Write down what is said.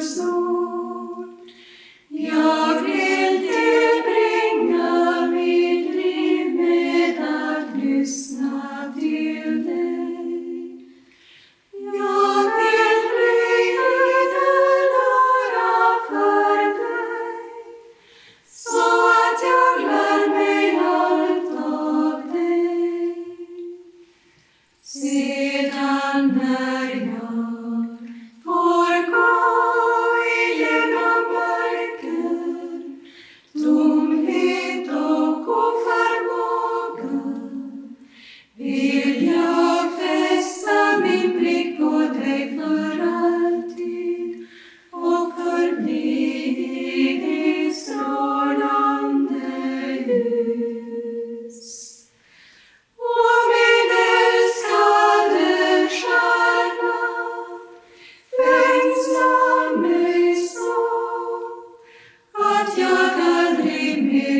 Jesus. Vill jag fästa min blick på dig för alltid och förbli ditt strålande ljus. O, min älskade stjärna fängsla mig så att jag aldrig mer